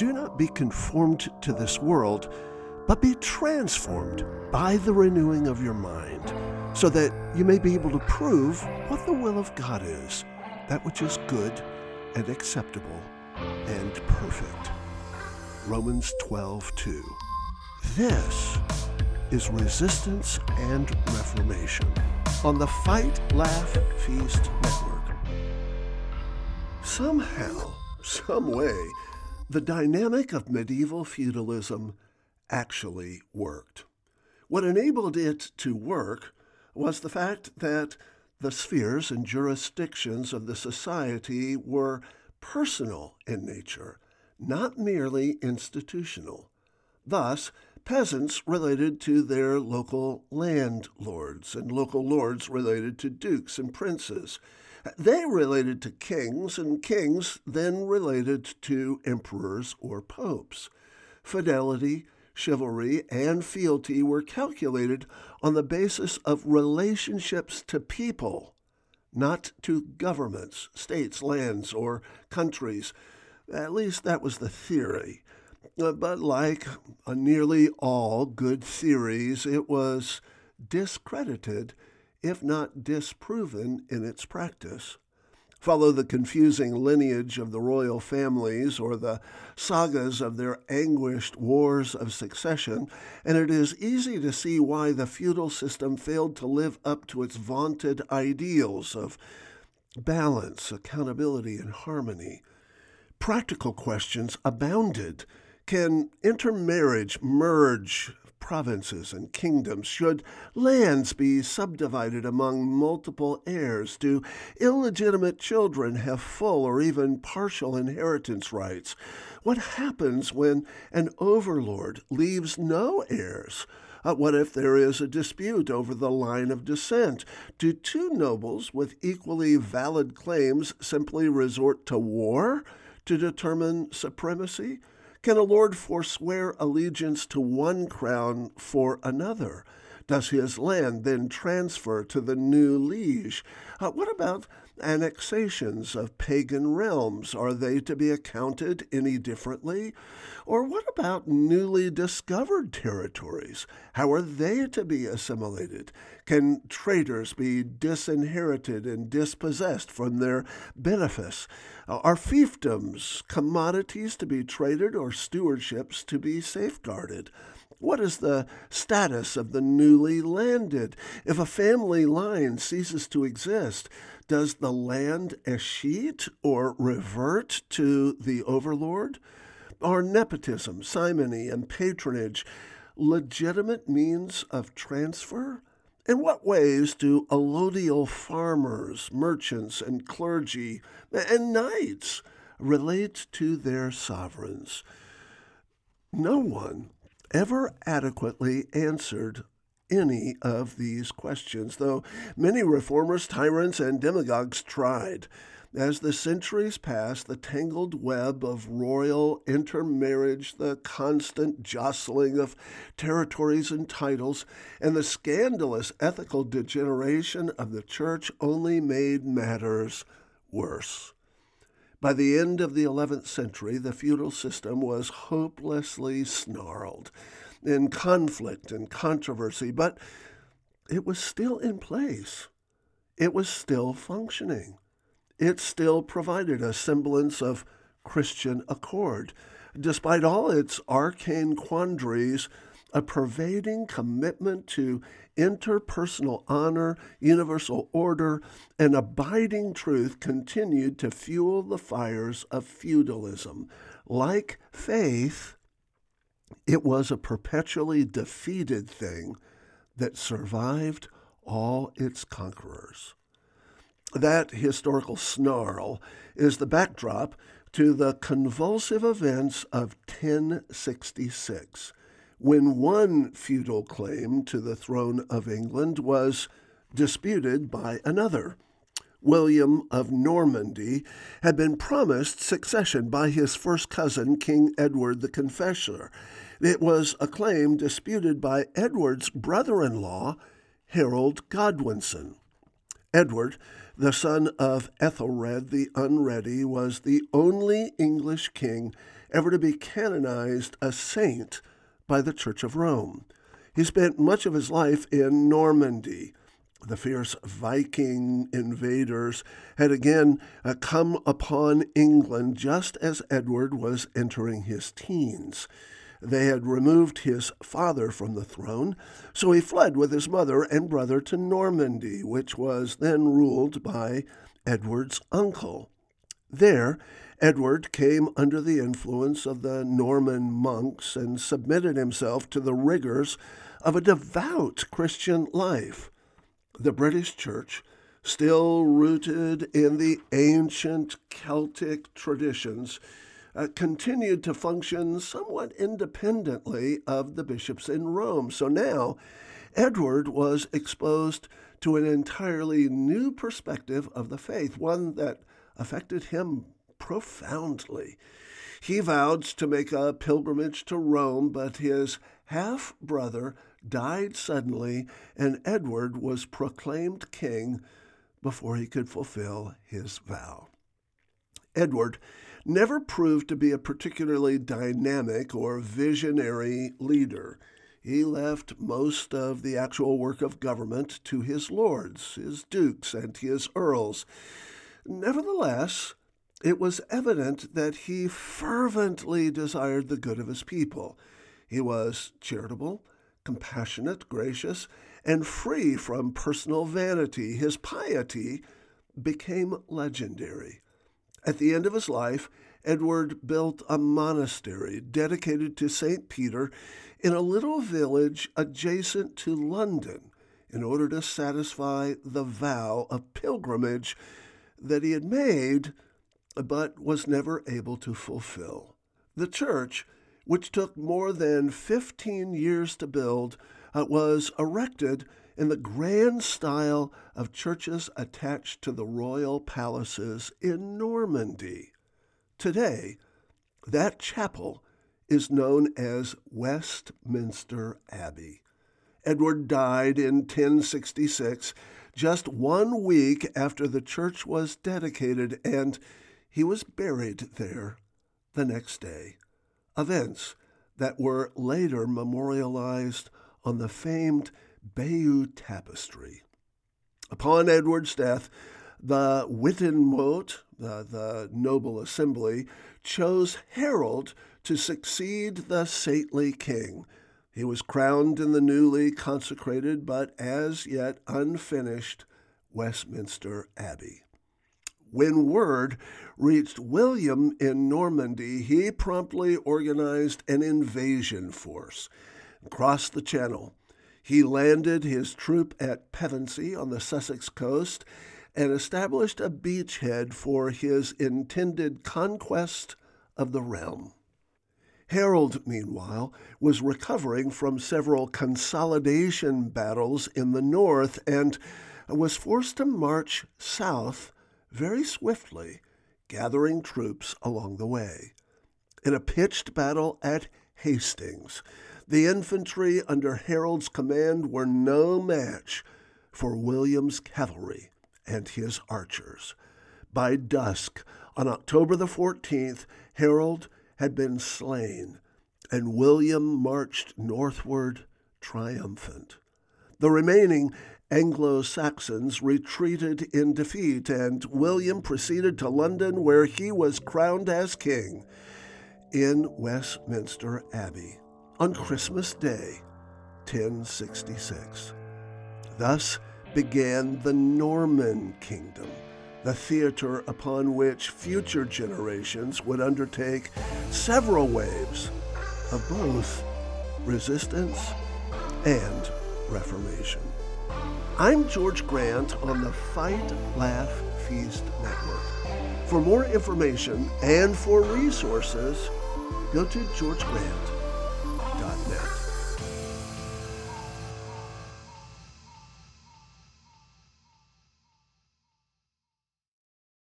Do not be conformed to this world, but be transformed by the renewing of your mind, so that you may be able to prove what the will of God is, that which is good and acceptable and perfect. Romans 12 2. This is Resistance and Reformation on the Fight, Laugh, Feast Network. Somehow, some way, the dynamic of medieval feudalism actually worked. What enabled it to work was the fact that the spheres and jurisdictions of the society were personal in nature, not merely institutional. Thus, peasants related to their local landlords, and local lords related to dukes and princes. They related to kings, and kings then related to emperors or popes. Fidelity, chivalry, and fealty were calculated on the basis of relationships to people, not to governments, states, lands, or countries. At least that was the theory. Uh, but like nearly all good theories, it was discredited, if not disproven, in its practice. Follow the confusing lineage of the royal families or the sagas of their anguished wars of succession, and it is easy to see why the feudal system failed to live up to its vaunted ideals of balance, accountability, and harmony. Practical questions abounded can intermarriage merge provinces and kingdoms? Should lands be subdivided among multiple heirs? Do illegitimate children have full or even partial inheritance rights? What happens when an overlord leaves no heirs? Uh, what if there is a dispute over the line of descent? Do two nobles with equally valid claims simply resort to war to determine supremacy? Can a lord forswear allegiance to one crown for another? Does his land then transfer to the new liege? Uh, what about annexations of pagan realms? Are they to be accounted any differently? Or what about newly discovered territories? How are they to be assimilated? Can traitors be disinherited and dispossessed from their benefice? Are fiefdoms commodities to be traded or stewardships to be safeguarded? What is the status of the newly landed? If a family line ceases to exist, does the land escheat or revert to the overlord? Are nepotism, simony, and patronage legitimate means of transfer? In what ways do allodial farmers, merchants, and clergy and knights relate to their sovereigns? No one ever adequately answered any of these questions, though many reformers, tyrants, and demagogues tried. As the centuries passed, the tangled web of royal intermarriage, the constant jostling of territories and titles, and the scandalous ethical degeneration of the church only made matters worse. By the end of the 11th century, the feudal system was hopelessly snarled in conflict and controversy, but it was still in place. It was still functioning. It still provided a semblance of Christian accord. Despite all its arcane quandaries, a pervading commitment to interpersonal honor, universal order, and abiding truth continued to fuel the fires of feudalism. Like faith, it was a perpetually defeated thing that survived all its conquerors. That historical snarl is the backdrop to the convulsive events of 1066, when one feudal claim to the throne of England was disputed by another. William of Normandy had been promised succession by his first cousin, King Edward the Confessor. It was a claim disputed by Edward's brother in law, Harold Godwinson. Edward the son of Ethelred the Unready, was the only English king ever to be canonized a saint by the Church of Rome. He spent much of his life in Normandy. The fierce Viking invaders had again uh, come upon England just as Edward was entering his teens. They had removed his father from the throne, so he fled with his mother and brother to Normandy, which was then ruled by Edward's uncle. There, Edward came under the influence of the Norman monks and submitted himself to the rigors of a devout Christian life. The British Church, still rooted in the ancient Celtic traditions, uh, continued to function somewhat independently of the bishops in Rome. So now, Edward was exposed to an entirely new perspective of the faith, one that affected him profoundly. He vowed to make a pilgrimage to Rome, but his half brother died suddenly, and Edward was proclaimed king before he could fulfill his vow. Edward never proved to be a particularly dynamic or visionary leader. He left most of the actual work of government to his lords, his dukes, and his earls. Nevertheless, it was evident that he fervently desired the good of his people. He was charitable, compassionate, gracious, and free from personal vanity. His piety became legendary. At the end of his life, Edward built a monastery dedicated to St. Peter in a little village adjacent to London in order to satisfy the vow of pilgrimage that he had made but was never able to fulfill. The church, which took more than 15 years to build, uh, was erected in the grand style of churches attached to the royal palaces in Normandy. Today, that chapel is known as Westminster Abbey. Edward died in 1066, just one week after the church was dedicated, and he was buried there the next day. Events that were later memorialized on the famed Bayeux Tapestry. Upon Edward's death, the Wittenmote, the, the noble assembly, chose Harold to succeed the saintly king. He was crowned in the newly consecrated but as yet unfinished Westminster Abbey. When word reached William in Normandy, he promptly organized an invasion force, crossed the Channel, he landed his troop at Pevensey on the Sussex coast and established a beachhead for his intended conquest of the realm. Harold, meanwhile, was recovering from several consolidation battles in the north and was forced to march south very swiftly, gathering troops along the way. In a pitched battle at Hastings, the infantry under Harold's command were no match for William's cavalry and his archers. By dusk on October the 14th, Harold had been slain, and William marched northward triumphant. The remaining Anglo Saxons retreated in defeat, and William proceeded to London, where he was crowned as king in Westminster Abbey on Christmas Day, 1066. Thus began the Norman kingdom, the theater upon which future generations would undertake several waves of both resistance and reformation. I'm George Grant on the Fight, Laugh, Feast Network. For more information and for resources, go to George Grant